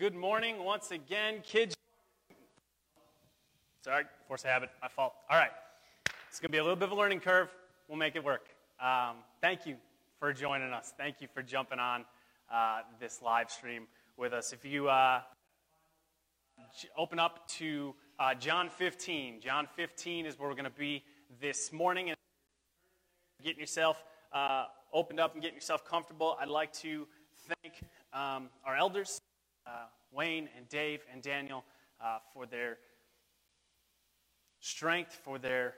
good morning once again, kids. Sorry, force of habit, my fault. All right, it's going to be a little bit of a learning curve. We'll make it work. Um, thank you for joining us. Thank you for jumping on uh, this live stream with us. If you uh, open up to uh, John 15, John 15 is where we're going to be this morning. And getting yourself uh, opened up and getting yourself comfortable, I'd like to thank um, our elders, uh, Wayne and Dave and Daniel, uh, for their strength, for their.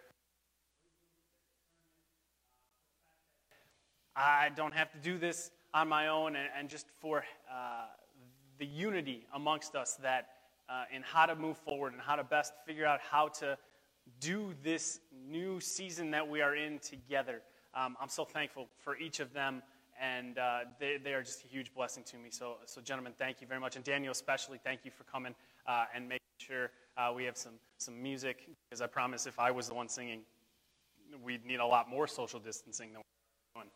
I don't have to do this on my own, and, and just for uh, the unity amongst us that uh, in how to move forward and how to best figure out how to do this new season that we are in together. Um, I'm so thankful for each of them and uh, they, they are just a huge blessing to me. So, so, gentlemen, thank you very much. And Daniel, especially, thank you for coming uh, and making sure uh, we have some, some music. Because I promise if I was the one singing, we'd need a lot more social distancing than we're doing.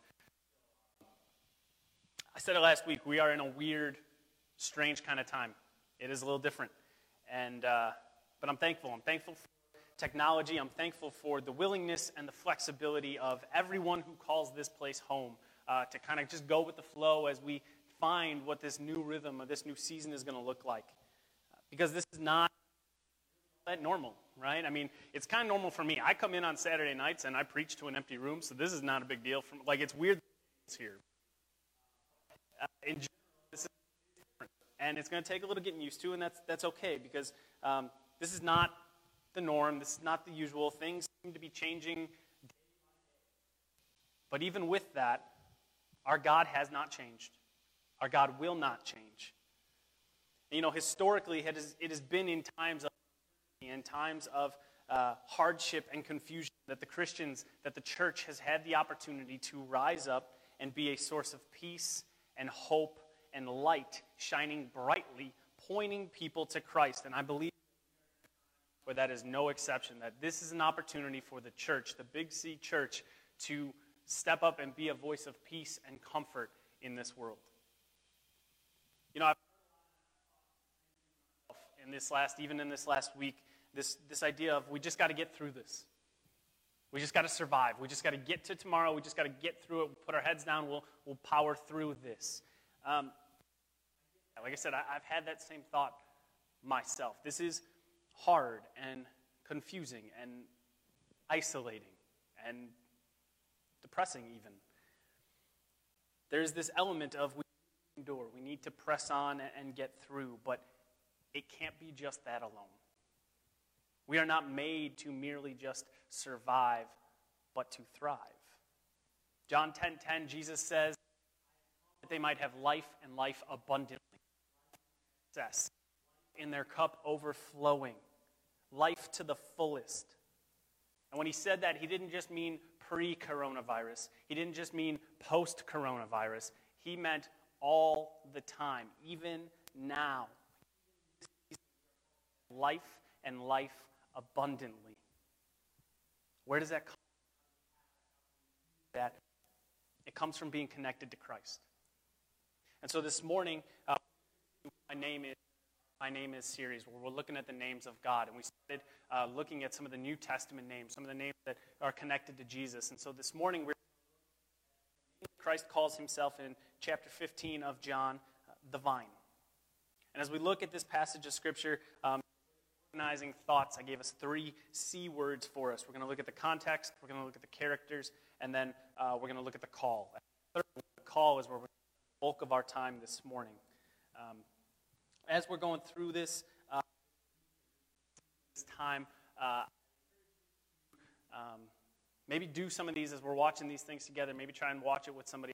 I said it last week. We are in a weird, strange kind of time. It is a little different. And, uh, but I'm thankful. I'm thankful for technology. I'm thankful for the willingness and the flexibility of everyone who calls this place home uh, to kind of just go with the flow as we find what this new rhythm of this new season is going to look like. Because this is not that normal, right? I mean, it's kind of normal for me. I come in on Saturday nights and I preach to an empty room, so this is not a big deal. For, like, it's weird here. Uh, in general, this is different. And it's going to take a little getting used to, and that's, that's okay because um, this is not the norm. This is not the usual. Things seem to be changing. But even with that, our God has not changed. Our God will not change. You know, historically, it has, it has been in times of in times of uh, hardship and confusion that the Christians, that the church has had the opportunity to rise up and be a source of peace and hope and light, shining brightly, pointing people to Christ. And I believe where that is no exception, that this is an opportunity for the church, the Big C church, to step up and be a voice of peace and comfort in this world. You know, I've in this last, even in this last week, this, this idea of we just got to get through this. We just got to survive. We just got to get to tomorrow. We just got to get through it. We'll put our heads down. We'll, we'll power through this. Um, like I said, I, I've had that same thought myself. This is hard and confusing and isolating and depressing, even. There's this element of we endure, we need to press on and get through, but it can't be just that alone. We are not made to merely just survive, but to thrive. John 10:10, 10, 10, Jesus says that they might have life and life abundantly. Success in their cup overflowing, life to the fullest. And when he said that, he didn't just mean pre coronavirus. He didn't just mean post coronavirus. He meant all the time, even now. Life and life abundantly. Where does that come from? That it comes from being connected to Christ. And so this morning, uh, my name is my Name Is series, where we're looking at the names of God. And we started uh, looking at some of the New Testament names, some of the names that are connected to Jesus. And so this morning, we're Christ calls himself in chapter 15 of John uh, the vine. And as we look at this passage of Scripture, um, organizing thoughts, I gave us three C words for us. We're going to look at the context, we're going to look at the characters, and then uh, we're going to look at the call. The call is where we're the bulk of our time this morning. Um, as we're going through this, uh, this time, uh, um, maybe do some of these as we're watching these things together. Maybe try and watch it with somebody.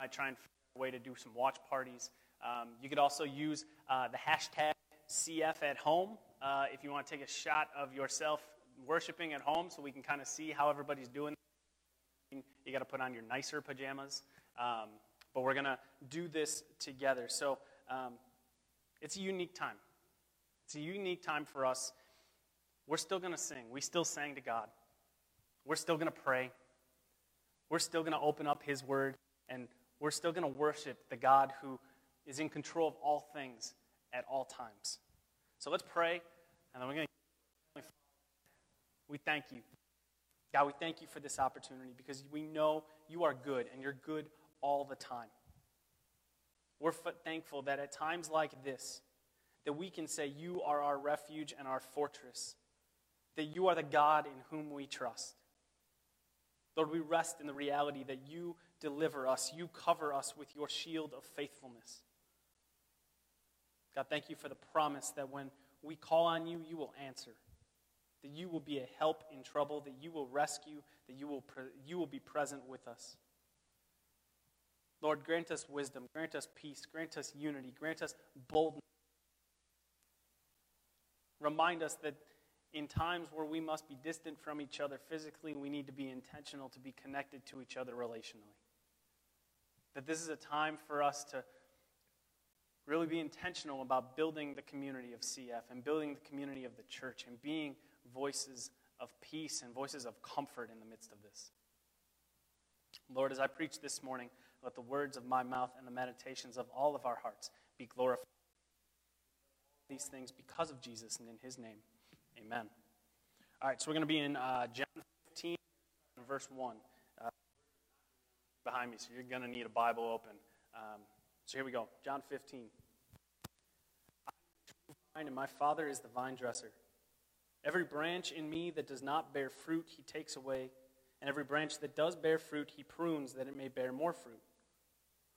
I try and find a way to do some watch parties. Um, you could also use uh, the hashtag CF at home uh, if you want to take a shot of yourself worshiping at home so we can kind of see how everybody's doing. You got to put on your nicer pajamas. Um, but we're going to do this together. So, um, it's a unique time. It's a unique time for us. We're still going to sing. We still sang to God. We're still going to pray. We're still going to open up His Word. And we're still going to worship the God who is in control of all things at all times. So let's pray, and then we're going to. We thank you. God, we thank you for this opportunity because we know you are good and you're good all the time. We're thankful that at times like this, that we can say you are our refuge and our fortress, that you are the God in whom we trust. Lord, we rest in the reality that you deliver us, you cover us with your shield of faithfulness. God, thank you for the promise that when we call on you, you will answer, that you will be a help in trouble, that you will rescue, that you will, pre- you will be present with us. Lord, grant us wisdom, grant us peace, grant us unity, grant us boldness. Remind us that in times where we must be distant from each other physically, we need to be intentional to be connected to each other relationally. That this is a time for us to really be intentional about building the community of CF and building the community of the church and being voices of peace and voices of comfort in the midst of this. Lord, as I preach this morning, let the words of my mouth and the meditations of all of our hearts be glorified. These things because of Jesus and in his name. Amen. All right, so we're going to be in uh, John 15, verse 1. Uh, behind me, so you're going to need a Bible open. Um, so here we go. John 15. and my Father is the vine dresser. Every branch in me that does not bear fruit, he takes away, and every branch that does bear fruit, he prunes that it may bear more fruit.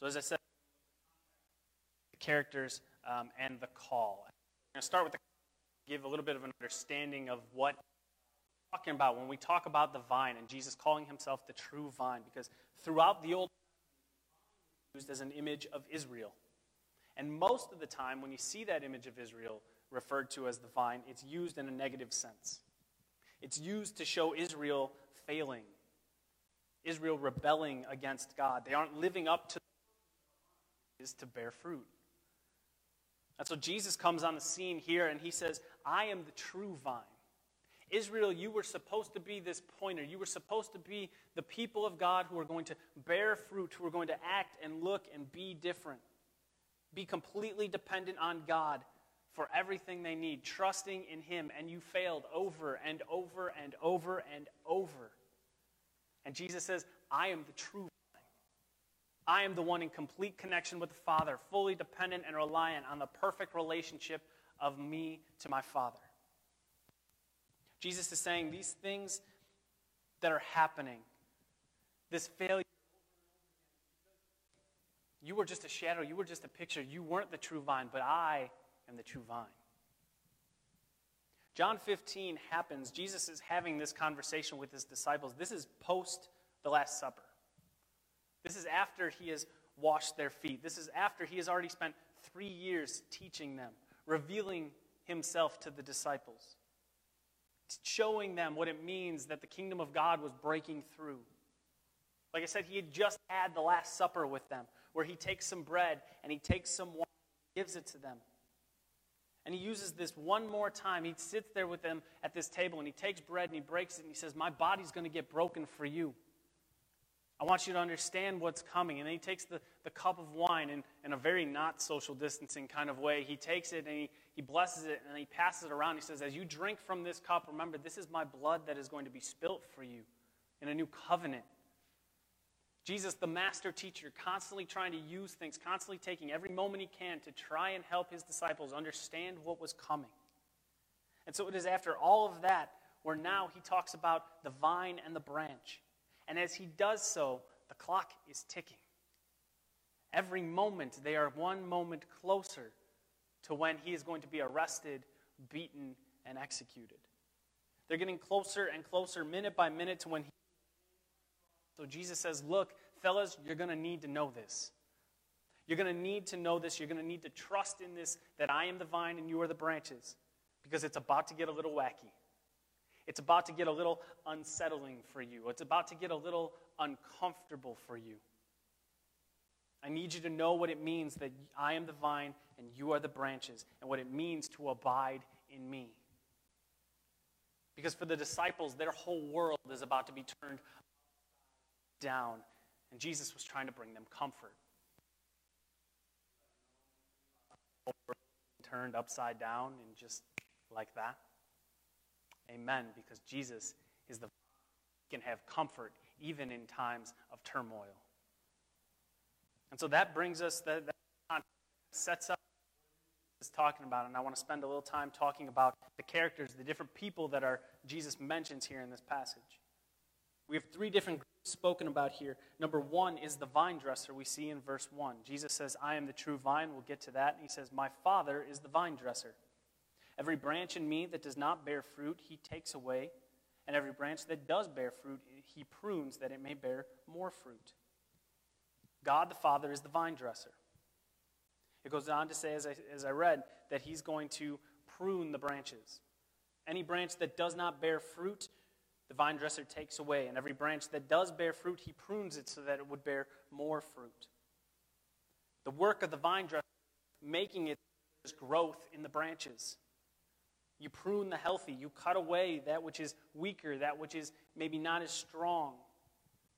So, as I said, the characters um, and the call. I'm going to start with the give a little bit of an understanding of what we're talking about when we talk about the vine and Jesus calling himself the true vine, because throughout the Old Testament, it's used as an image of Israel. And most of the time, when you see that image of Israel referred to as the vine, it's used in a negative sense. It's used to show Israel failing, Israel rebelling against God. They aren't living up to is to bear fruit. And so Jesus comes on the scene here and he says, I am the true vine. Israel, you were supposed to be this pointer. You were supposed to be the people of God who are going to bear fruit, who are going to act and look and be different. Be completely dependent on God for everything they need, trusting in Him. And you failed over and over and over and over. And Jesus says, I am the true I am the one in complete connection with the Father, fully dependent and reliant on the perfect relationship of me to my Father. Jesus is saying these things that are happening, this failure, you were just a shadow, you were just a picture, you weren't the true vine, but I am the true vine. John 15 happens. Jesus is having this conversation with his disciples. This is post the Last Supper. This is after he has washed their feet. This is after he has already spent three years teaching them, revealing himself to the disciples, showing them what it means that the kingdom of God was breaking through. Like I said, he had just had the Last Supper with them, where he takes some bread and he takes some wine, and gives it to them. And he uses this one more time. He sits there with them at this table and he takes bread and he breaks it and he says, My body's going to get broken for you. I want you to understand what's coming. And then he takes the, the cup of wine in, in a very not social distancing kind of way. He takes it and he, he blesses it and he passes it around. He says, As you drink from this cup, remember, this is my blood that is going to be spilt for you in a new covenant. Jesus, the master teacher, constantly trying to use things, constantly taking every moment he can to try and help his disciples understand what was coming. And so it is after all of that where now he talks about the vine and the branch. And as he does so, the clock is ticking. Every moment, they are one moment closer to when he is going to be arrested, beaten, and executed. They're getting closer and closer, minute by minute, to when he. So Jesus says, Look, fellas, you're going to need to know this. You're going to need to know this. You're going to need to trust in this that I am the vine and you are the branches because it's about to get a little wacky. It's about to get a little unsettling for you. It's about to get a little uncomfortable for you. I need you to know what it means that I am the vine and you are the branches, and what it means to abide in me. Because for the disciples, their whole world is about to be turned down, and Jesus was trying to bring them comfort. Turned upside down and just like that. Amen, because Jesus is the can have comfort even in times of turmoil. And so that brings us, that, that sets up is talking about, and I want to spend a little time talking about the characters, the different people that are Jesus mentions here in this passage. We have three different groups spoken about here. Number one is the vine dresser we see in verse 1. Jesus says, I am the true vine. We'll get to that. And he says, My Father is the vine dresser. Every branch in me that does not bear fruit, he takes away. And every branch that does bear fruit, he prunes that it may bear more fruit. God the Father is the vine dresser. It goes on to say, as I, as I read, that he's going to prune the branches. Any branch that does not bear fruit, the vine dresser takes away. And every branch that does bear fruit, he prunes it so that it would bear more fruit. The work of the vine dresser, making it growth in the branches. You prune the healthy. You cut away that which is weaker, that which is maybe not as strong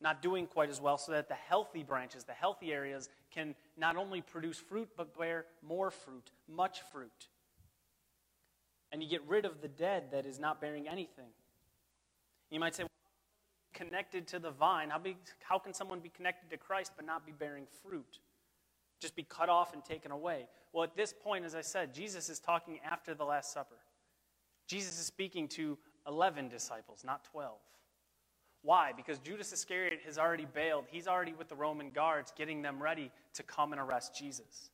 not doing quite as well, so that the healthy branches, the healthy areas, can not only produce fruit, but bear more fruit, much fruit. And you get rid of the dead that is not bearing anything. You might say, well, connected to the vine, how, be, how can someone be connected to Christ but not be bearing fruit? Just be cut off and taken away. Well, at this point, as I said, Jesus is talking after the Last Supper. Jesus is speaking to 11 disciples, not 12. Why? Because Judas Iscariot has already bailed. He's already with the Roman guards, getting them ready to come and arrest Jesus.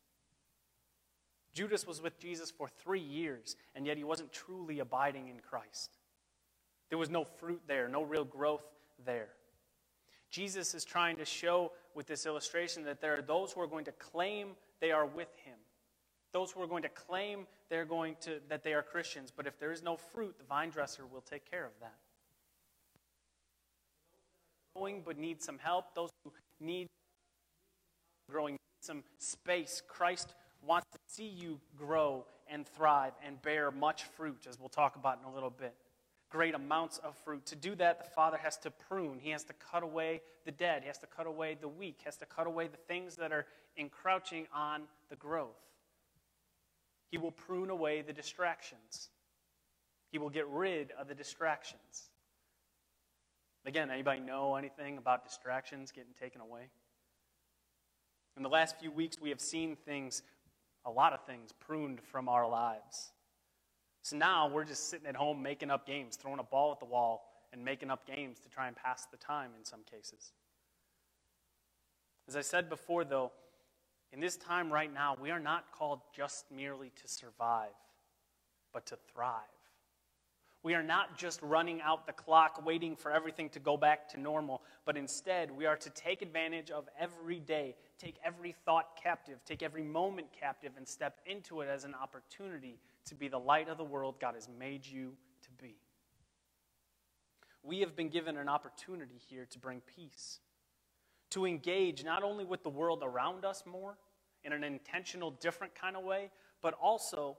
Judas was with Jesus for three years, and yet he wasn't truly abiding in Christ. There was no fruit there, no real growth there. Jesus is trying to show with this illustration that there are those who are going to claim they are with him. Those who are going to claim they're going to, that they are Christians, but if there is no fruit, the vine dresser will take care of that growing but need some help, those who need growing, need some space. Christ wants to see you grow and thrive and bear much fruit, as we'll talk about in a little bit. Great amounts of fruit. To do that, the Father has to prune. He has to cut away the dead. He has to cut away the weak. He has to cut away the things that are encroaching on the growth. He will prune away the distractions. He will get rid of the distractions. Again, anybody know anything about distractions getting taken away? In the last few weeks, we have seen things, a lot of things, pruned from our lives. So now we're just sitting at home making up games, throwing a ball at the wall, and making up games to try and pass the time in some cases. As I said before, though, in this time right now, we are not called just merely to survive, but to thrive. We are not just running out the clock waiting for everything to go back to normal, but instead we are to take advantage of every day, take every thought captive, take every moment captive, and step into it as an opportunity to be the light of the world God has made you to be. We have been given an opportunity here to bring peace, to engage not only with the world around us more in an intentional, different kind of way, but also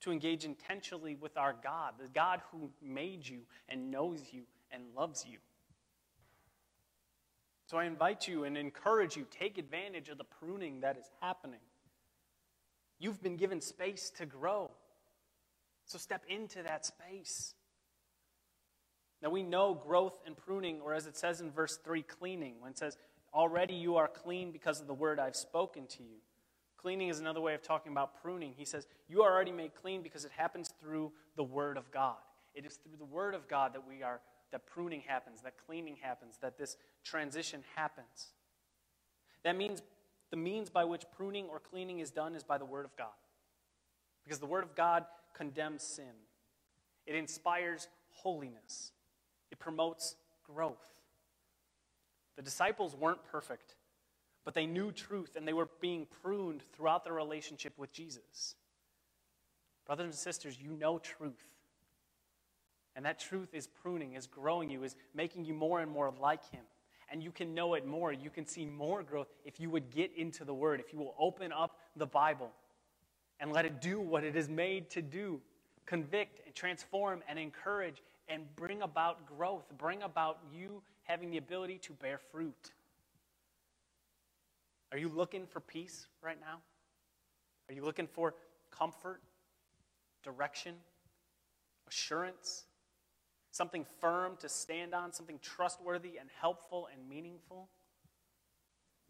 to engage intentionally with our God, the God who made you and knows you and loves you. So I invite you and encourage you take advantage of the pruning that is happening. You've been given space to grow. So step into that space. Now we know growth and pruning, or as it says in verse 3, cleaning, when it says, Already you are clean because of the word I've spoken to you. Cleaning is another way of talking about pruning. He says, You are already made clean because it happens through the word of God. It is through the word of God that we are that pruning happens, that cleaning happens, that this transition happens. That means the means by which pruning or cleaning is done is by the word of God. Because the word of God condemns sin. It inspires holiness. It promotes growth. The disciples weren't perfect, but they knew truth and they were being pruned throughout their relationship with Jesus. Brothers and sisters, you know truth. And that truth is pruning, is growing you, is making you more and more like Him. And you can know it more. You can see more growth if you would get into the Word, if you will open up the Bible and let it do what it is made to do convict and transform and encourage and bring about growth, bring about you having the ability to bear fruit. Are you looking for peace right now? Are you looking for comfort, direction, assurance, something firm to stand on, something trustworthy and helpful and meaningful?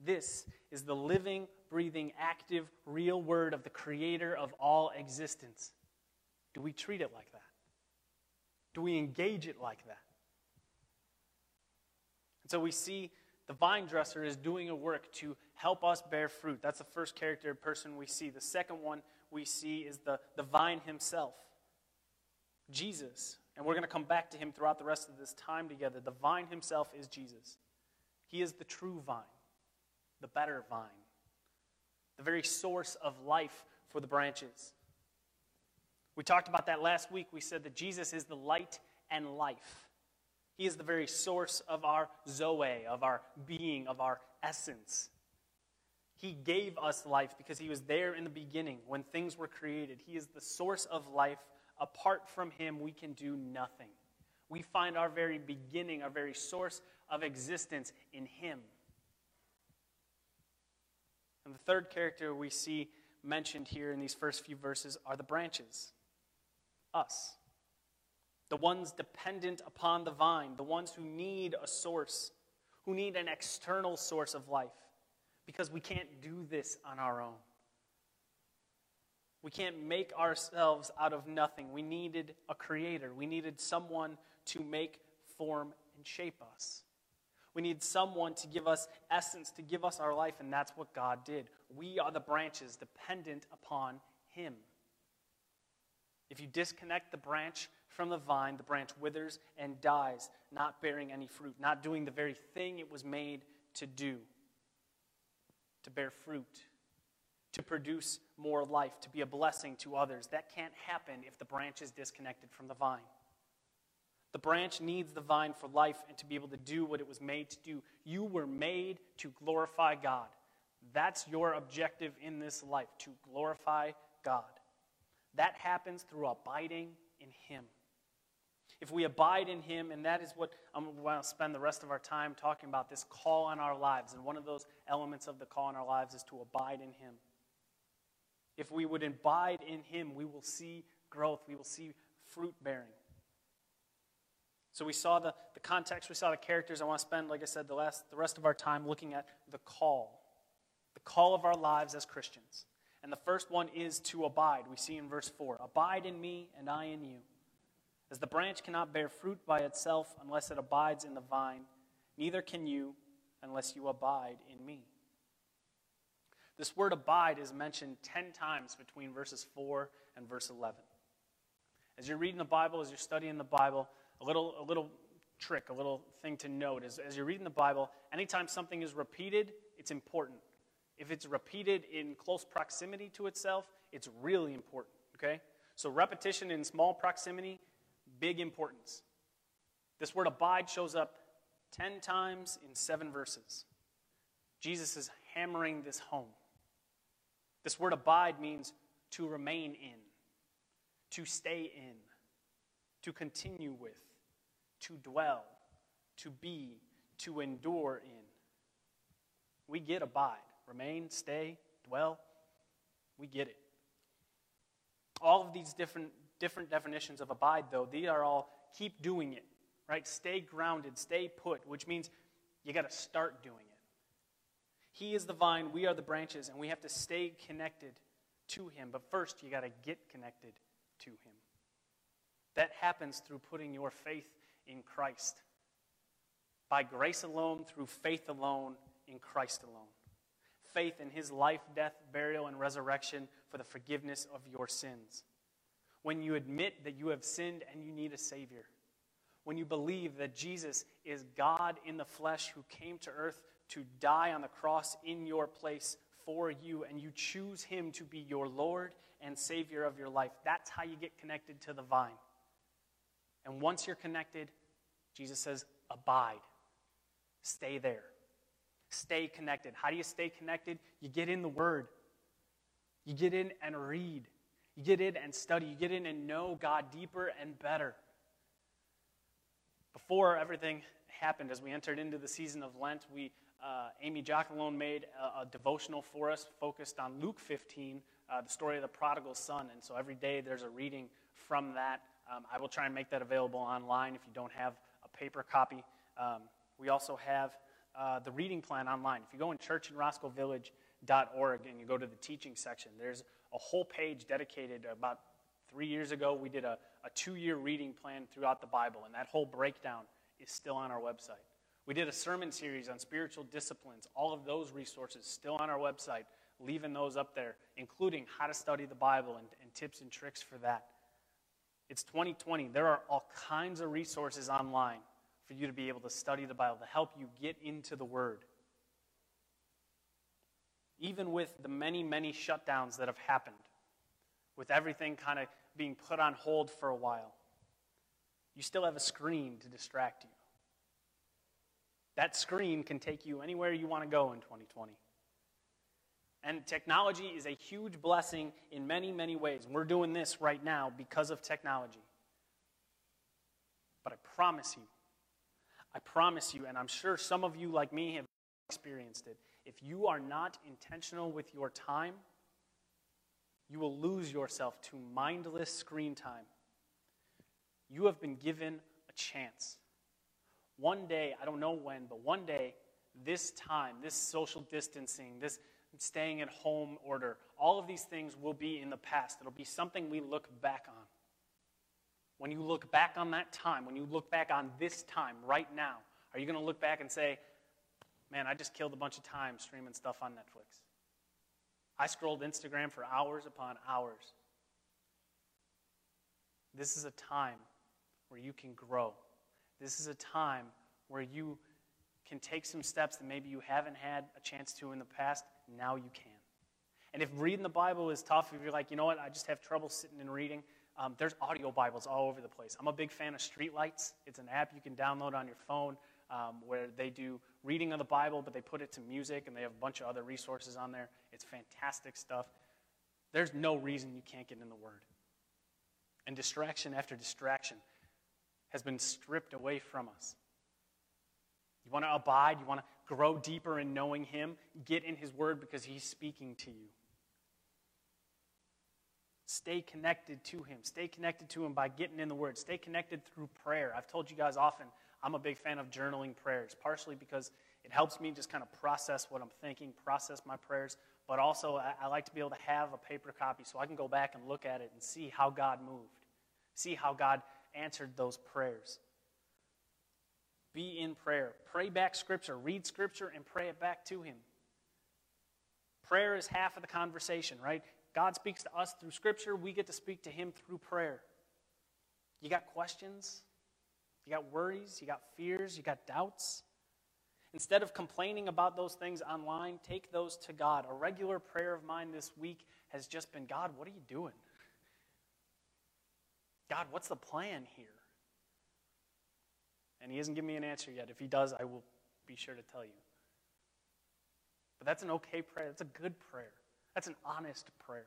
This is the living, breathing, active, real word of the creator of all existence. Do we treat it like that? Do we engage it like that? And so we see the vine dresser is doing a work to help us bear fruit. That's the first character person we see. The second one we see is the, the vine himself, Jesus. And we're going to come back to him throughout the rest of this time together. The vine himself is Jesus. He is the true vine, the better vine, the very source of life for the branches. We talked about that last week. We said that Jesus is the light and life. He is the very source of our Zoe, of our being, of our essence. He gave us life because He was there in the beginning when things were created. He is the source of life. Apart from Him, we can do nothing. We find our very beginning, our very source of existence in Him. And the third character we see mentioned here in these first few verses are the branches us. The ones dependent upon the vine, the ones who need a source, who need an external source of life, because we can't do this on our own. We can't make ourselves out of nothing. We needed a creator. We needed someone to make, form, and shape us. We need someone to give us essence, to give us our life, and that's what God did. We are the branches dependent upon Him. If you disconnect the branch from the vine, the branch withers and dies, not bearing any fruit, not doing the very thing it was made to do to bear fruit, to produce more life, to be a blessing to others. That can't happen if the branch is disconnected from the vine. The branch needs the vine for life and to be able to do what it was made to do. You were made to glorify God. That's your objective in this life, to glorify God. That happens through abiding in Him. If we abide in Him, and that is what I'm going to spend the rest of our time talking about this call on our lives. And one of those elements of the call on our lives is to abide in Him. If we would abide in Him, we will see growth, we will see fruit bearing. So we saw the, the context, we saw the characters. I want to spend, like I said, the, last, the rest of our time looking at the call, the call of our lives as Christians. And the first one is to abide. We see in verse 4 Abide in me, and I in you. As the branch cannot bear fruit by itself unless it abides in the vine, neither can you unless you abide in me. This word abide is mentioned 10 times between verses 4 and verse 11. As you're reading the Bible, as you're studying the Bible, a little, a little trick, a little thing to note is as you're reading the Bible, anytime something is repeated, it's important. If it's repeated in close proximity to itself, it's really important, okay? So repetition in small proximity, big importance. This word abide shows up 10 times in seven verses. Jesus is hammering this home. This word abide means to remain in, to stay in, to continue with, to dwell, to be, to endure in. We get abide remain, stay, dwell. We get it. All of these different, different definitions of abide, though, these are all keep doing it, right? Stay grounded, stay put, which means you got to start doing it. He is the vine, we are the branches, and we have to stay connected to Him. But first, you got to get connected to Him. That happens through putting your faith in Christ. By grace alone, through faith alone, in Christ alone. Faith in His life, death, burial, and resurrection for the forgiveness of your sins. When you admit that you have sinned and you need a Savior. When you believe that Jesus is God in the flesh who came to earth to die on the cross in your place for you, and you choose Him to be your Lord and Savior of your life. That's how you get connected to the vine. And once you're connected, Jesus says, abide. Stay there. Stay connected. How do you stay connected? You get in the Word. You get in and read. You get in and study. You get in and know God deeper and better. Before everything happened, as we entered into the season of Lent, we uh, Amy Jockalone made a, a, devotional for us focused on Luke 15, uh, the story of the prodigal son. And so every day there's a reading from that. Um, I will try and make that available online if you don't have a paper copy. Um, we also have uh, the reading plan online. If you go in churchinroscoevillage.org and you go to the teaching section, there's a whole page dedicated about three years ago. We did a, a two year reading plan throughout the Bible, and that whole breakdown is still on our website. We did a sermon series on spiritual disciplines. All of those resources still on our website, leaving those up there, including how to study the Bible and, and tips and tricks for that. It's 2020. There are all kinds of resources online for you to be able to study the Bible, to help you get into the Word. Even with the many, many shutdowns that have happened, with everything kind of being put on hold for a while, you still have a screen to distract you. That screen can take you anywhere you want to go in 2020. And technology is a huge blessing in many, many ways. We're doing this right now because of technology. But I promise you, I promise you, and I'm sure some of you, like me, have experienced it. If you are not intentional with your time, you will lose yourself to mindless screen time. You have been given a chance one day, I don't know when, but one day, this time, this social distancing, this staying at home order, all of these things will be in the past. It'll be something we look back on. When you look back on that time, when you look back on this time right now, are you going to look back and say, man, I just killed a bunch of time streaming stuff on Netflix? I scrolled Instagram for hours upon hours. This is a time where you can grow. This is a time where you can take some steps that maybe you haven't had a chance to in the past. Now you can. And if reading the Bible is tough, if you're like, you know what, I just have trouble sitting and reading, um, there's audio Bibles all over the place. I'm a big fan of Streetlights. It's an app you can download on your phone um, where they do reading of the Bible, but they put it to music and they have a bunch of other resources on there. It's fantastic stuff. There's no reason you can't get in the Word. And distraction after distraction has been stripped away from us. You want to abide, you want to grow deeper in knowing Him, get in His Word because He's speaking to you. Stay connected to Him. Stay connected to Him by getting in the Word. Stay connected through prayer. I've told you guys often, I'm a big fan of journaling prayers, partially because it helps me just kind of process what I'm thinking, process my prayers, but also I, I like to be able to have a paper copy so I can go back and look at it and see how God moved, see how God answered those prayers. Be in prayer. Pray back Scripture. Read Scripture and pray it back to Him. Prayer is half of the conversation, right? God speaks to us through Scripture. We get to speak to Him through prayer. You got questions? You got worries? You got fears? You got doubts? Instead of complaining about those things online, take those to God. A regular prayer of mine this week has just been God, what are you doing? God, what's the plan here? And he hasn't given me an answer yet. If he does, I will be sure to tell you. But that's an okay prayer. That's a good prayer. That's an honest prayer.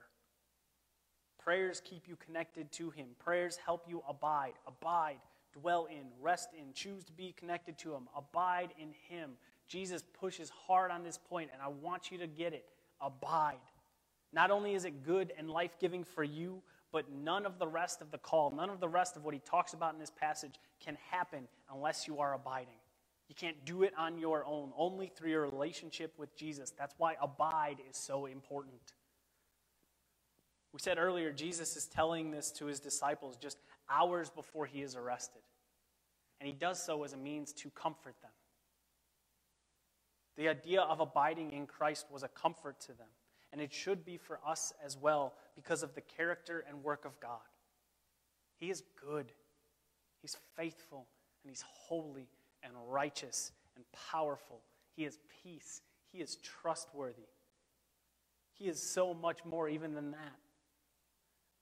Prayers keep you connected to him. Prayers help you abide. Abide, dwell in, rest in, choose to be connected to him. Abide in him. Jesus pushes hard on this point, and I want you to get it. Abide. Not only is it good and life giving for you, but none of the rest of the call, none of the rest of what he talks about in this passage can happen unless you are abiding. You can't do it on your own, only through your relationship with Jesus. That's why abide is so important. We said earlier, Jesus is telling this to his disciples just hours before he is arrested. And he does so as a means to comfort them. The idea of abiding in Christ was a comfort to them, and it should be for us as well because of the character and work of God. He is good, He's faithful, and He's holy and righteous and powerful. He is peace, He is trustworthy. He is so much more even than that.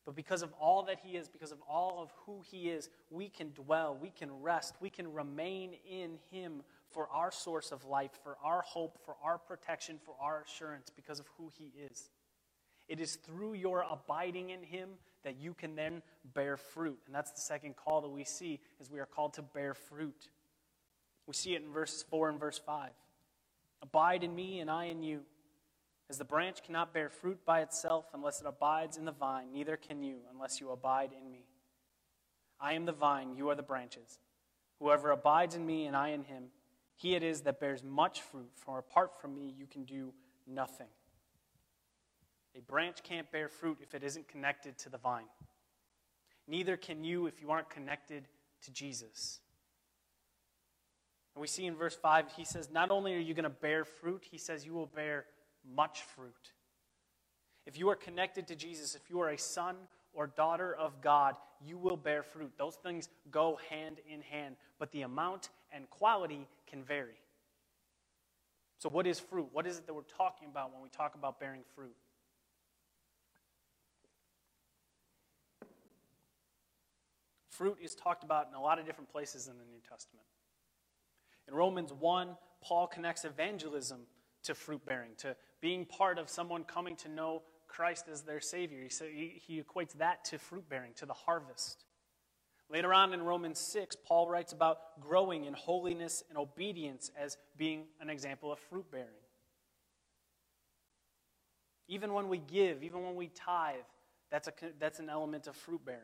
But because of all that He is, because of all of who He is, we can dwell, we can rest, we can remain in Him for our source of life, for our hope, for our protection, for our assurance because of who He is. It is through your abiding in Him that you can then bear fruit. And that's the second call that we see is we are called to bear fruit. We see it in verses 4 and verse 5. Abide in me and I in you. As the branch cannot bear fruit by itself unless it abides in the vine, neither can you unless you abide in me. I am the vine, you are the branches. Whoever abides in me and I in him, he it is that bears much fruit, for apart from me, you can do nothing. A branch can't bear fruit if it isn't connected to the vine. Neither can you if you aren't connected to Jesus. And we see in verse 5, he says, Not only are you going to bear fruit, he says, you will bear much fruit. If you are connected to Jesus, if you are a son or daughter of God, you will bear fruit. Those things go hand in hand, but the amount and quality can vary. So, what is fruit? What is it that we're talking about when we talk about bearing fruit? Fruit is talked about in a lot of different places in the New Testament. In Romans 1, Paul connects evangelism to fruit bearing, to being part of someone coming to know Christ as their Savior. He, he equates that to fruit bearing, to the harvest. Later on in Romans 6, Paul writes about growing in holiness and obedience as being an example of fruit bearing. Even when we give, even when we tithe, that's, a, that's an element of fruit bearing.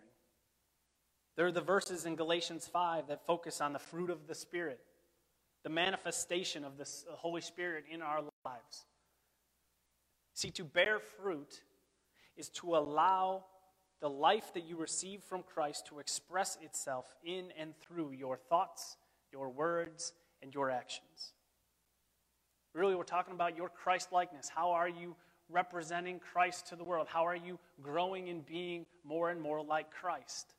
There are the verses in Galatians 5 that focus on the fruit of the Spirit, the manifestation of the Holy Spirit in our lives. See, to bear fruit is to allow the life that you receive from Christ to express itself in and through your thoughts, your words, and your actions. Really, we're talking about your Christ likeness. How are you representing Christ to the world? How are you growing in being more and more like Christ?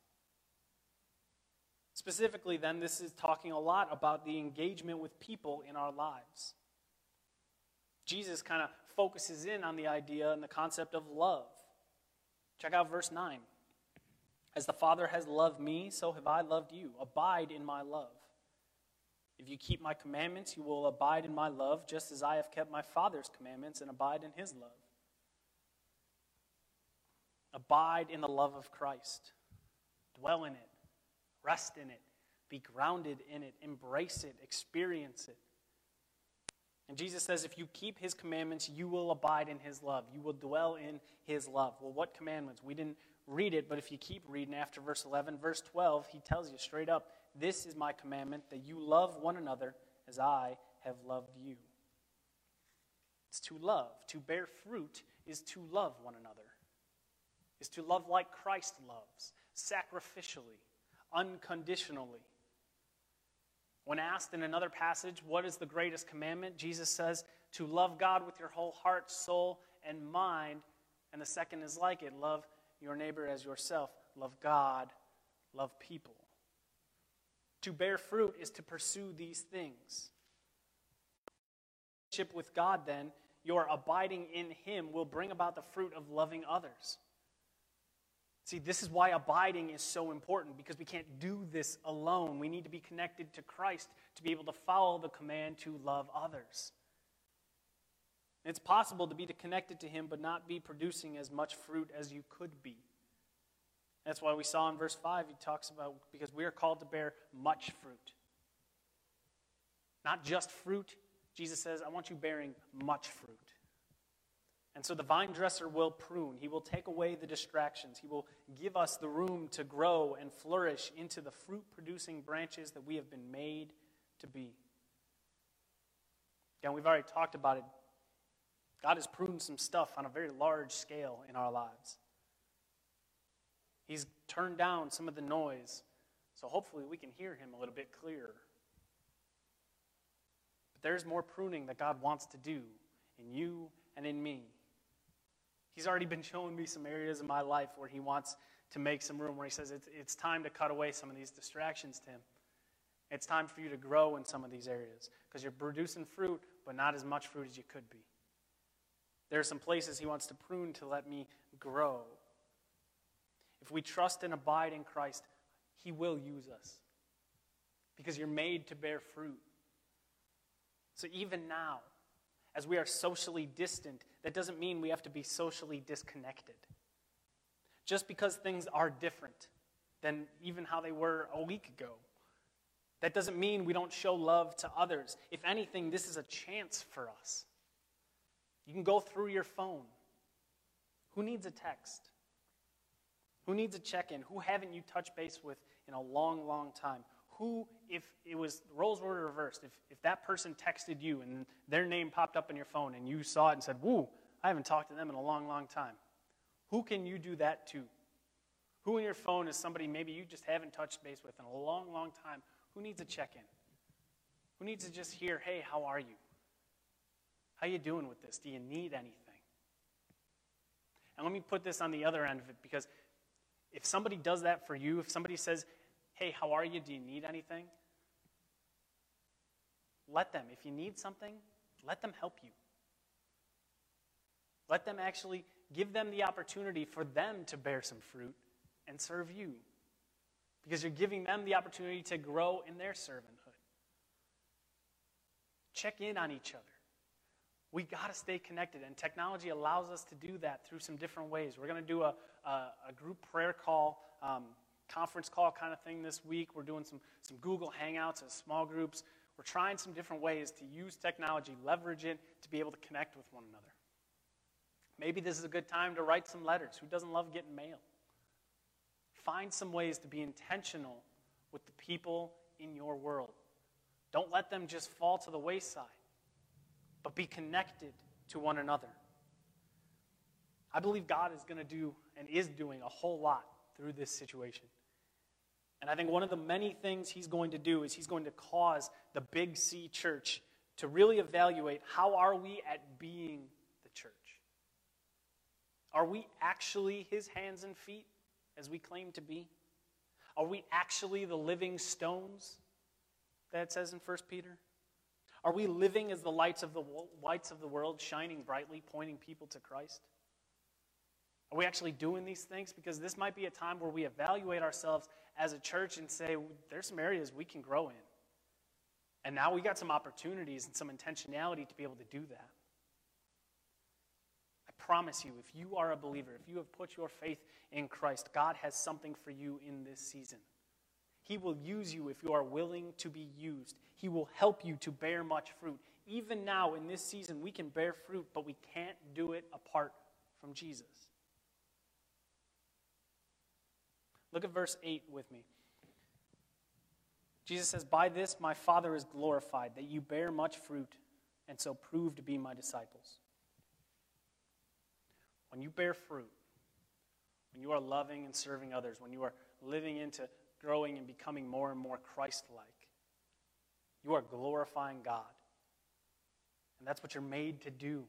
Specifically, then, this is talking a lot about the engagement with people in our lives. Jesus kind of focuses in on the idea and the concept of love. Check out verse 9. As the Father has loved me, so have I loved you. Abide in my love. If you keep my commandments, you will abide in my love, just as I have kept my Father's commandments and abide in his love. Abide in the love of Christ. Dwell in it. Rest in it. Be grounded in it. Embrace it. Experience it. And Jesus says, if you keep his commandments, you will abide in his love. You will dwell in his love. Well, what commandments? We didn't read it, but if you keep reading after verse 11, verse 12, he tells you straight up, This is my commandment, that you love one another as I have loved you. It's to love. To bear fruit is to love one another, is to love like Christ loves, sacrificially, unconditionally. When asked in another passage, what is the greatest commandment? Jesus says, to love God with your whole heart, soul, and mind. And the second is like it love your neighbor as yourself. Love God, love people. To bear fruit is to pursue these things. With God, then, your abiding in Him will bring about the fruit of loving others. See, this is why abiding is so important because we can't do this alone. We need to be connected to Christ to be able to follow the command to love others. It's possible to be connected to Him but not be producing as much fruit as you could be. That's why we saw in verse 5, he talks about because we are called to bear much fruit. Not just fruit. Jesus says, I want you bearing much fruit. And so the vine dresser will prune. He will take away the distractions. He will give us the room to grow and flourish into the fruit producing branches that we have been made to be. Again, we've already talked about it. God has pruned some stuff on a very large scale in our lives. He's turned down some of the noise, so hopefully we can hear him a little bit clearer. But there's more pruning that God wants to do in you and in me. He's already been showing me some areas in my life where he wants to make some room, where he says it's, it's time to cut away some of these distractions, Tim. It's time for you to grow in some of these areas because you're producing fruit, but not as much fruit as you could be. There are some places he wants to prune to let me grow. If we trust and abide in Christ, he will use us because you're made to bear fruit. So even now, as we are socially distant, that doesn't mean we have to be socially disconnected. Just because things are different than even how they were a week ago, that doesn't mean we don't show love to others. If anything, this is a chance for us. You can go through your phone. Who needs a text? Who needs a check in? Who haven't you touched base with in a long, long time? Who, if it was roles were reversed, if, if that person texted you and their name popped up on your phone and you saw it and said, Woo, I haven't talked to them in a long, long time, who can you do that to? Who in your phone is somebody maybe you just haven't touched base with in a long, long time? Who needs a check in? Who needs to just hear, hey, how are you? How you doing with this? Do you need anything? And let me put this on the other end of it because if somebody does that for you, if somebody says, Hey, how are you? Do you need anything? Let them. If you need something, let them help you. Let them actually give them the opportunity for them to bear some fruit and serve you. Because you're giving them the opportunity to grow in their servanthood. Check in on each other. We got to stay connected, and technology allows us to do that through some different ways. We're going to do a, a, a group prayer call conference call kind of thing this week. We're doing some, some Google Hangouts as small groups. We're trying some different ways to use technology, leverage it to be able to connect with one another. Maybe this is a good time to write some letters. Who doesn't love getting mail? Find some ways to be intentional with the people in your world. Don't let them just fall to the wayside, but be connected to one another. I believe God is going to do and is doing a whole lot through this situation. And I think one of the many things he's going to do is he's going to cause the Big C church to really evaluate how are we at being the church? Are we actually his hands and feet as we claim to be? Are we actually the living stones that it says in 1 Peter? Are we living as the lights of the lights of the world shining brightly pointing people to Christ? Are we actually doing these things? Because this might be a time where we evaluate ourselves as a church and say, there's some areas we can grow in. And now we got some opportunities and some intentionality to be able to do that. I promise you, if you are a believer, if you have put your faith in Christ, God has something for you in this season. He will use you if you are willing to be used. He will help you to bear much fruit. Even now, in this season, we can bear fruit, but we can't do it apart from Jesus. Look at verse 8 with me. Jesus says, By this my Father is glorified, that you bear much fruit, and so prove to be my disciples. When you bear fruit, when you are loving and serving others, when you are living into growing and becoming more and more Christ like, you are glorifying God. And that's what you're made to do.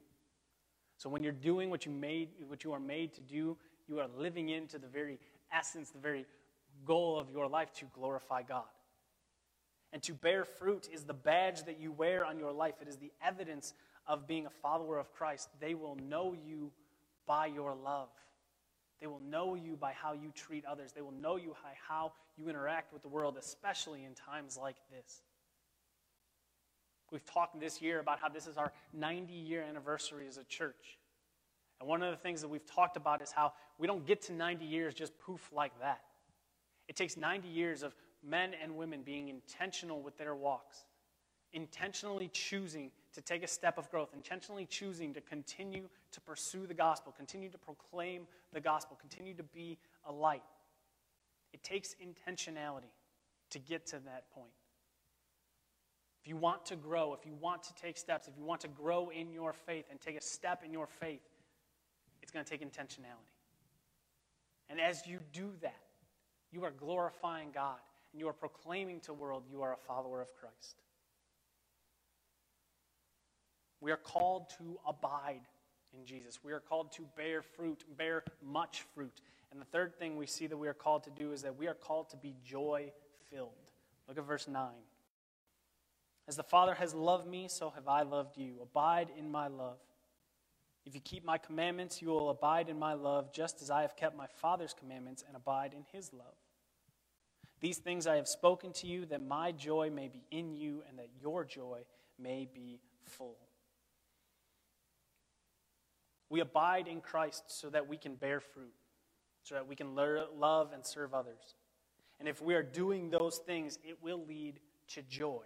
So when you're doing what you, made, what you are made to do, you are living into the very essence, the very goal of your life to glorify God. And to bear fruit is the badge that you wear on your life. It is the evidence of being a follower of Christ. They will know you by your love. They will know you by how you treat others. They will know you by how you interact with the world, especially in times like this. We've talked this year about how this is our 90 year anniversary as a church. And one of the things that we've talked about is how we don't get to 90 years just poof like that. It takes 90 years of men and women being intentional with their walks intentionally choosing to take a step of growth, intentionally choosing to continue to pursue the gospel, continue to proclaim the gospel, continue to be a light. It takes intentionality to get to that point. If you want to grow, if you want to take steps, if you want to grow in your faith and take a step in your faith, it's going to take intentionality. And as you do that, you are glorifying God and you are proclaiming to the world you are a follower of Christ. We are called to abide in Jesus. We are called to bear fruit, bear much fruit. And the third thing we see that we are called to do is that we are called to be joy filled. Look at verse 9. As the Father has loved me, so have I loved you. Abide in my love. If you keep my commandments, you will abide in my love, just as I have kept my Father's commandments and abide in his love. These things I have spoken to you, that my joy may be in you, and that your joy may be full. We abide in Christ so that we can bear fruit, so that we can love and serve others. And if we are doing those things, it will lead to joy.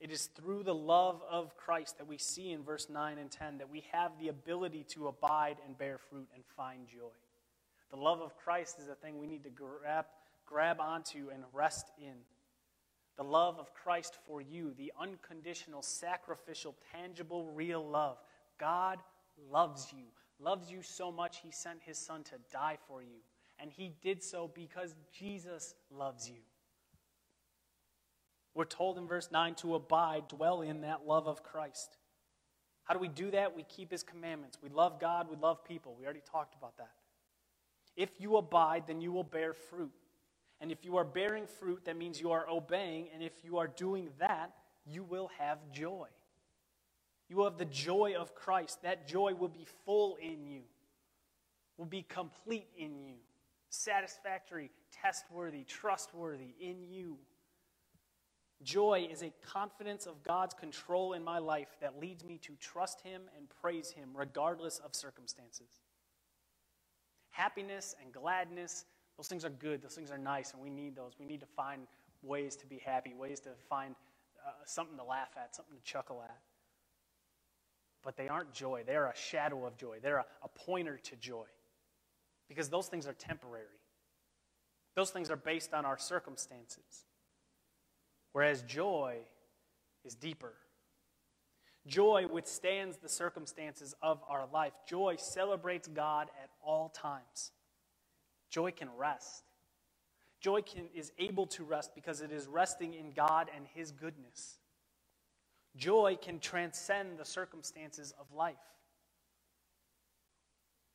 It is through the love of Christ that we see in verse 9 and 10 that we have the ability to abide and bear fruit and find joy. The love of Christ is a thing we need to grab, grab onto and rest in. The love of Christ for you, the unconditional, sacrificial, tangible, real love. God loves you, loves you so much, he sent his son to die for you. And he did so because Jesus loves you. We're told in verse 9 to abide, dwell in that love of Christ. How do we do that? We keep his commandments. We love God, we love people. We already talked about that. If you abide, then you will bear fruit. And if you are bearing fruit, that means you are obeying. And if you are doing that, you will have joy. You will have the joy of Christ. That joy will be full in you, will be complete in you, satisfactory, testworthy, trustworthy in you. Joy is a confidence of God's control in my life that leads me to trust Him and praise Him regardless of circumstances. Happiness and gladness, those things are good, those things are nice, and we need those. We need to find ways to be happy, ways to find uh, something to laugh at, something to chuckle at. But they aren't joy, they're a shadow of joy, they're a, a pointer to joy. Because those things are temporary, those things are based on our circumstances. Whereas joy is deeper. Joy withstands the circumstances of our life. Joy celebrates God at all times. Joy can rest. Joy can, is able to rest because it is resting in God and His goodness. Joy can transcend the circumstances of life.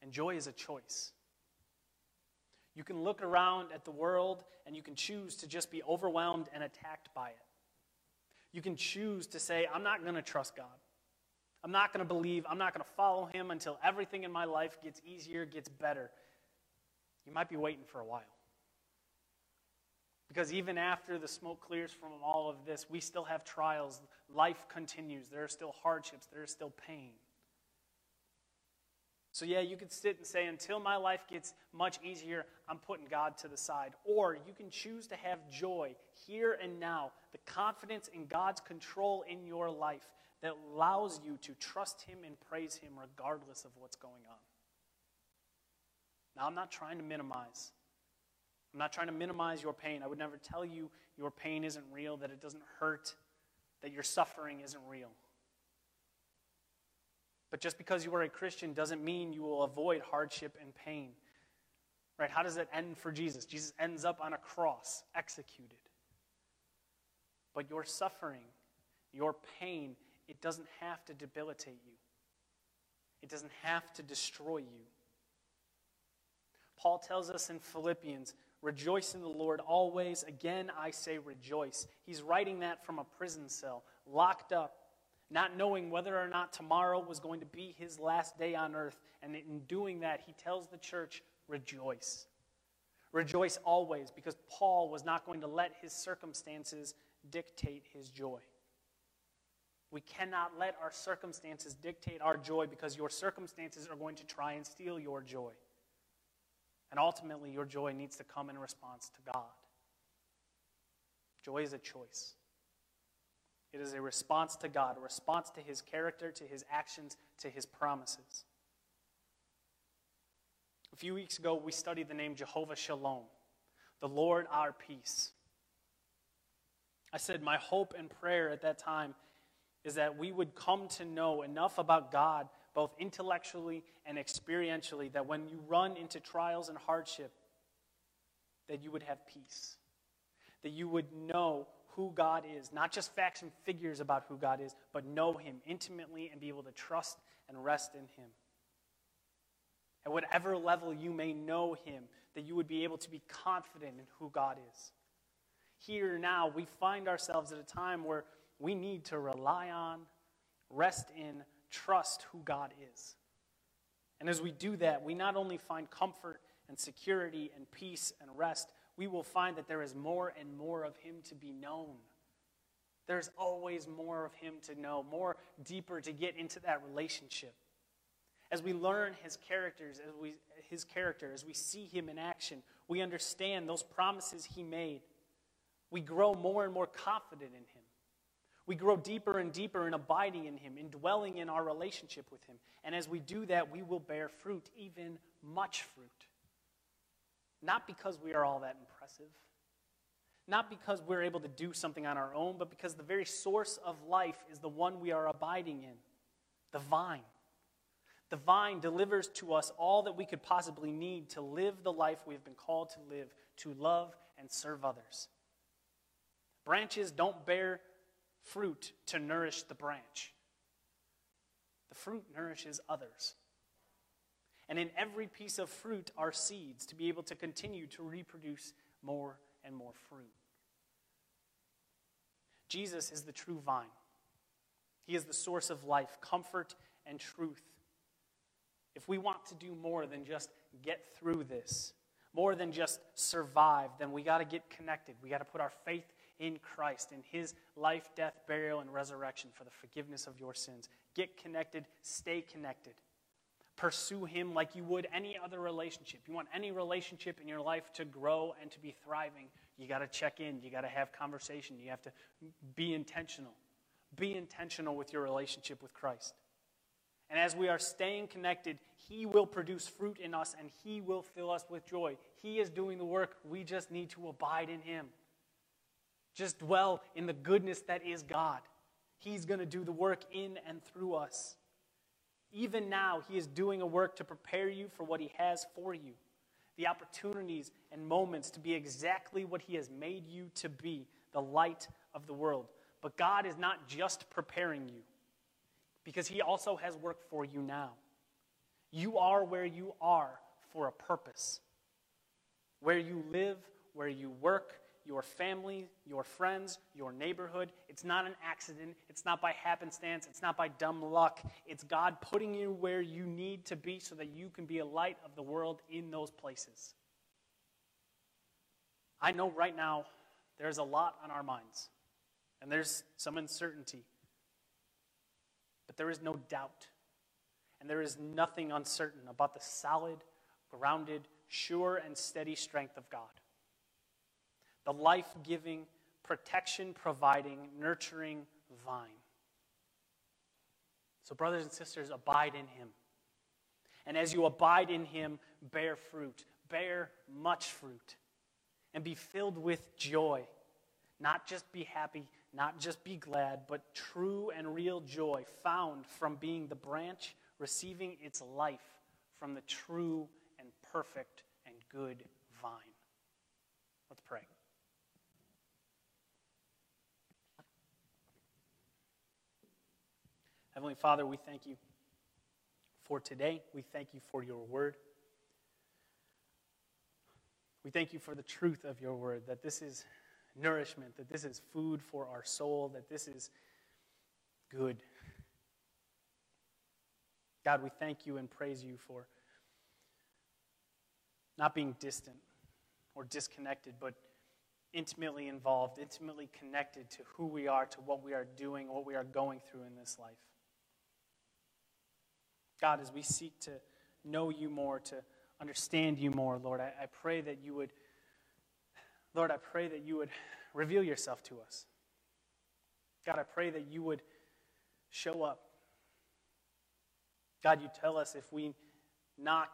And joy is a choice. You can look around at the world and you can choose to just be overwhelmed and attacked by it. You can choose to say, I'm not going to trust God. I'm not going to believe. I'm not going to follow Him until everything in my life gets easier, gets better. You might be waiting for a while. Because even after the smoke clears from all of this, we still have trials. Life continues. There are still hardships. There is still pain. So, yeah, you could sit and say, until my life gets much easier, I'm putting God to the side. Or you can choose to have joy here and now, the confidence in God's control in your life that allows you to trust Him and praise Him regardless of what's going on. Now, I'm not trying to minimize. I'm not trying to minimize your pain. I would never tell you your pain isn't real, that it doesn't hurt, that your suffering isn't real. But just because you are a Christian doesn't mean you will avoid hardship and pain. Right? How does it end for Jesus? Jesus ends up on a cross, executed. But your suffering, your pain, it doesn't have to debilitate you. It doesn't have to destroy you. Paul tells us in Philippians, rejoice in the Lord always. Again, I say rejoice. He's writing that from a prison cell, locked up not knowing whether or not tomorrow was going to be his last day on earth. And in doing that, he tells the church, rejoice. Rejoice always, because Paul was not going to let his circumstances dictate his joy. We cannot let our circumstances dictate our joy because your circumstances are going to try and steal your joy. And ultimately, your joy needs to come in response to God. Joy is a choice. It is a response to God, a response to his character, to his actions, to his promises. A few weeks ago, we studied the name Jehovah Shalom, the Lord our peace. I said, My hope and prayer at that time is that we would come to know enough about God, both intellectually and experientially, that when you run into trials and hardship, that you would have peace. That you would know who God is, not just facts and figures about who God is, but know Him intimately and be able to trust and rest in Him. At whatever level you may know Him, that you would be able to be confident in who God is. Here now, we find ourselves at a time where we need to rely on, rest in, trust who God is. And as we do that, we not only find comfort and security and peace and rest, we will find that there is more and more of Him to be known. There's always more of Him to know, more deeper to get into that relationship. As we learn His characters, as we, His character, as we see Him in action, we understand those promises He made. We grow more and more confident in Him. We grow deeper and deeper in abiding in Him, in dwelling in our relationship with Him. And as we do that, we will bear fruit, even much fruit. Not because we are all that impressive, not because we're able to do something on our own, but because the very source of life is the one we are abiding in the vine. The vine delivers to us all that we could possibly need to live the life we have been called to live, to love and serve others. Branches don't bear fruit to nourish the branch, the fruit nourishes others. And in every piece of fruit are seeds to be able to continue to reproduce more and more fruit. Jesus is the true vine. He is the source of life, comfort, and truth. If we want to do more than just get through this, more than just survive, then we got to get connected. We got to put our faith in Christ, in his life, death, burial, and resurrection for the forgiveness of your sins. Get connected, stay connected. Pursue Him like you would any other relationship. You want any relationship in your life to grow and to be thriving, you got to check in, you got to have conversation, you have to be intentional. Be intentional with your relationship with Christ. And as we are staying connected, He will produce fruit in us and He will fill us with joy. He is doing the work. We just need to abide in Him. Just dwell in the goodness that is God. He's going to do the work in and through us. Even now, He is doing a work to prepare you for what He has for you the opportunities and moments to be exactly what He has made you to be the light of the world. But God is not just preparing you, because He also has work for you now. You are where you are for a purpose. Where you live, where you work, your family, your friends, your neighborhood. It's not an accident. It's not by happenstance. It's not by dumb luck. It's God putting you where you need to be so that you can be a light of the world in those places. I know right now there's a lot on our minds, and there's some uncertainty, but there is no doubt, and there is nothing uncertain about the solid, grounded, sure, and steady strength of God the life giving, protection providing, nurturing vine. So, brothers and sisters, abide in him. And as you abide in him, bear fruit, bear much fruit, and be filled with joy. Not just be happy, not just be glad, but true and real joy found from being the branch receiving its life from the true and perfect and good vine. Let's pray. Heavenly Father, we thank you for today. We thank you for your word. We thank you for the truth of your word, that this is nourishment, that this is food for our soul, that this is good. God, we thank you and praise you for not being distant or disconnected, but intimately involved, intimately connected to who we are, to what we are doing, what we are going through in this life. God, as we seek to know you more, to understand you more, Lord, I, I pray that you would, Lord, I pray that you would reveal yourself to us. God, I pray that you would show up. God, you tell us if we knock,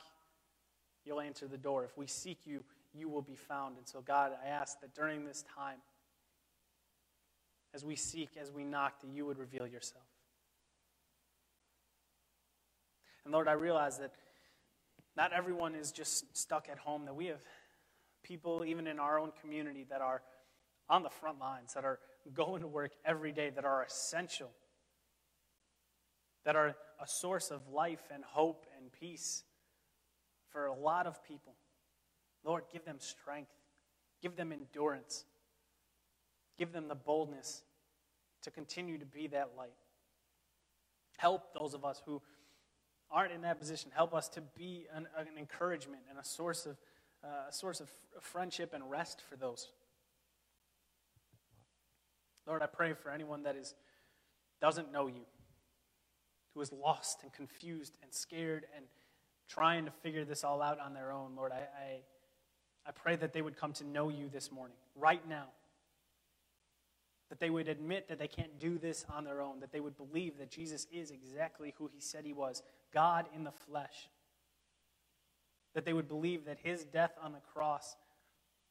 you'll answer the door. If we seek you, you will be found. And so, God, I ask that during this time, as we seek, as we knock, that you would reveal yourself. And Lord, I realize that not everyone is just stuck at home, that we have people, even in our own community, that are on the front lines, that are going to work every day, that are essential, that are a source of life and hope and peace for a lot of people. Lord, give them strength, give them endurance, give them the boldness to continue to be that light. Help those of us who aren't in that position. Help us to be an, an encouragement and a source of uh, a source of friendship and rest for those. Lord, I pray for anyone that is doesn't know you, who is lost and confused and scared and trying to figure this all out on their own. Lord, I, I, I pray that they would come to know you this morning, right now that they would admit that they can't do this on their own, that they would believe that Jesus is exactly who he said he was God in the flesh. That they would believe that his death on the cross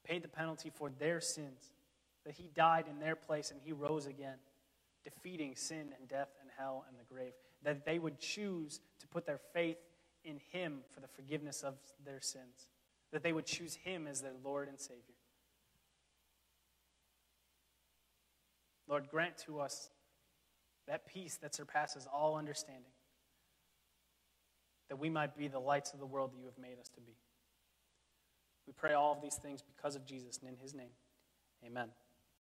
paid the penalty for their sins, that he died in their place and he rose again, defeating sin and death and hell and the grave. That they would choose to put their faith in him for the forgiveness of their sins, that they would choose him as their Lord and Savior. Lord, grant to us that peace that surpasses all understanding, that we might be the lights of the world that you have made us to be. We pray all of these things because of Jesus and in his name. Amen.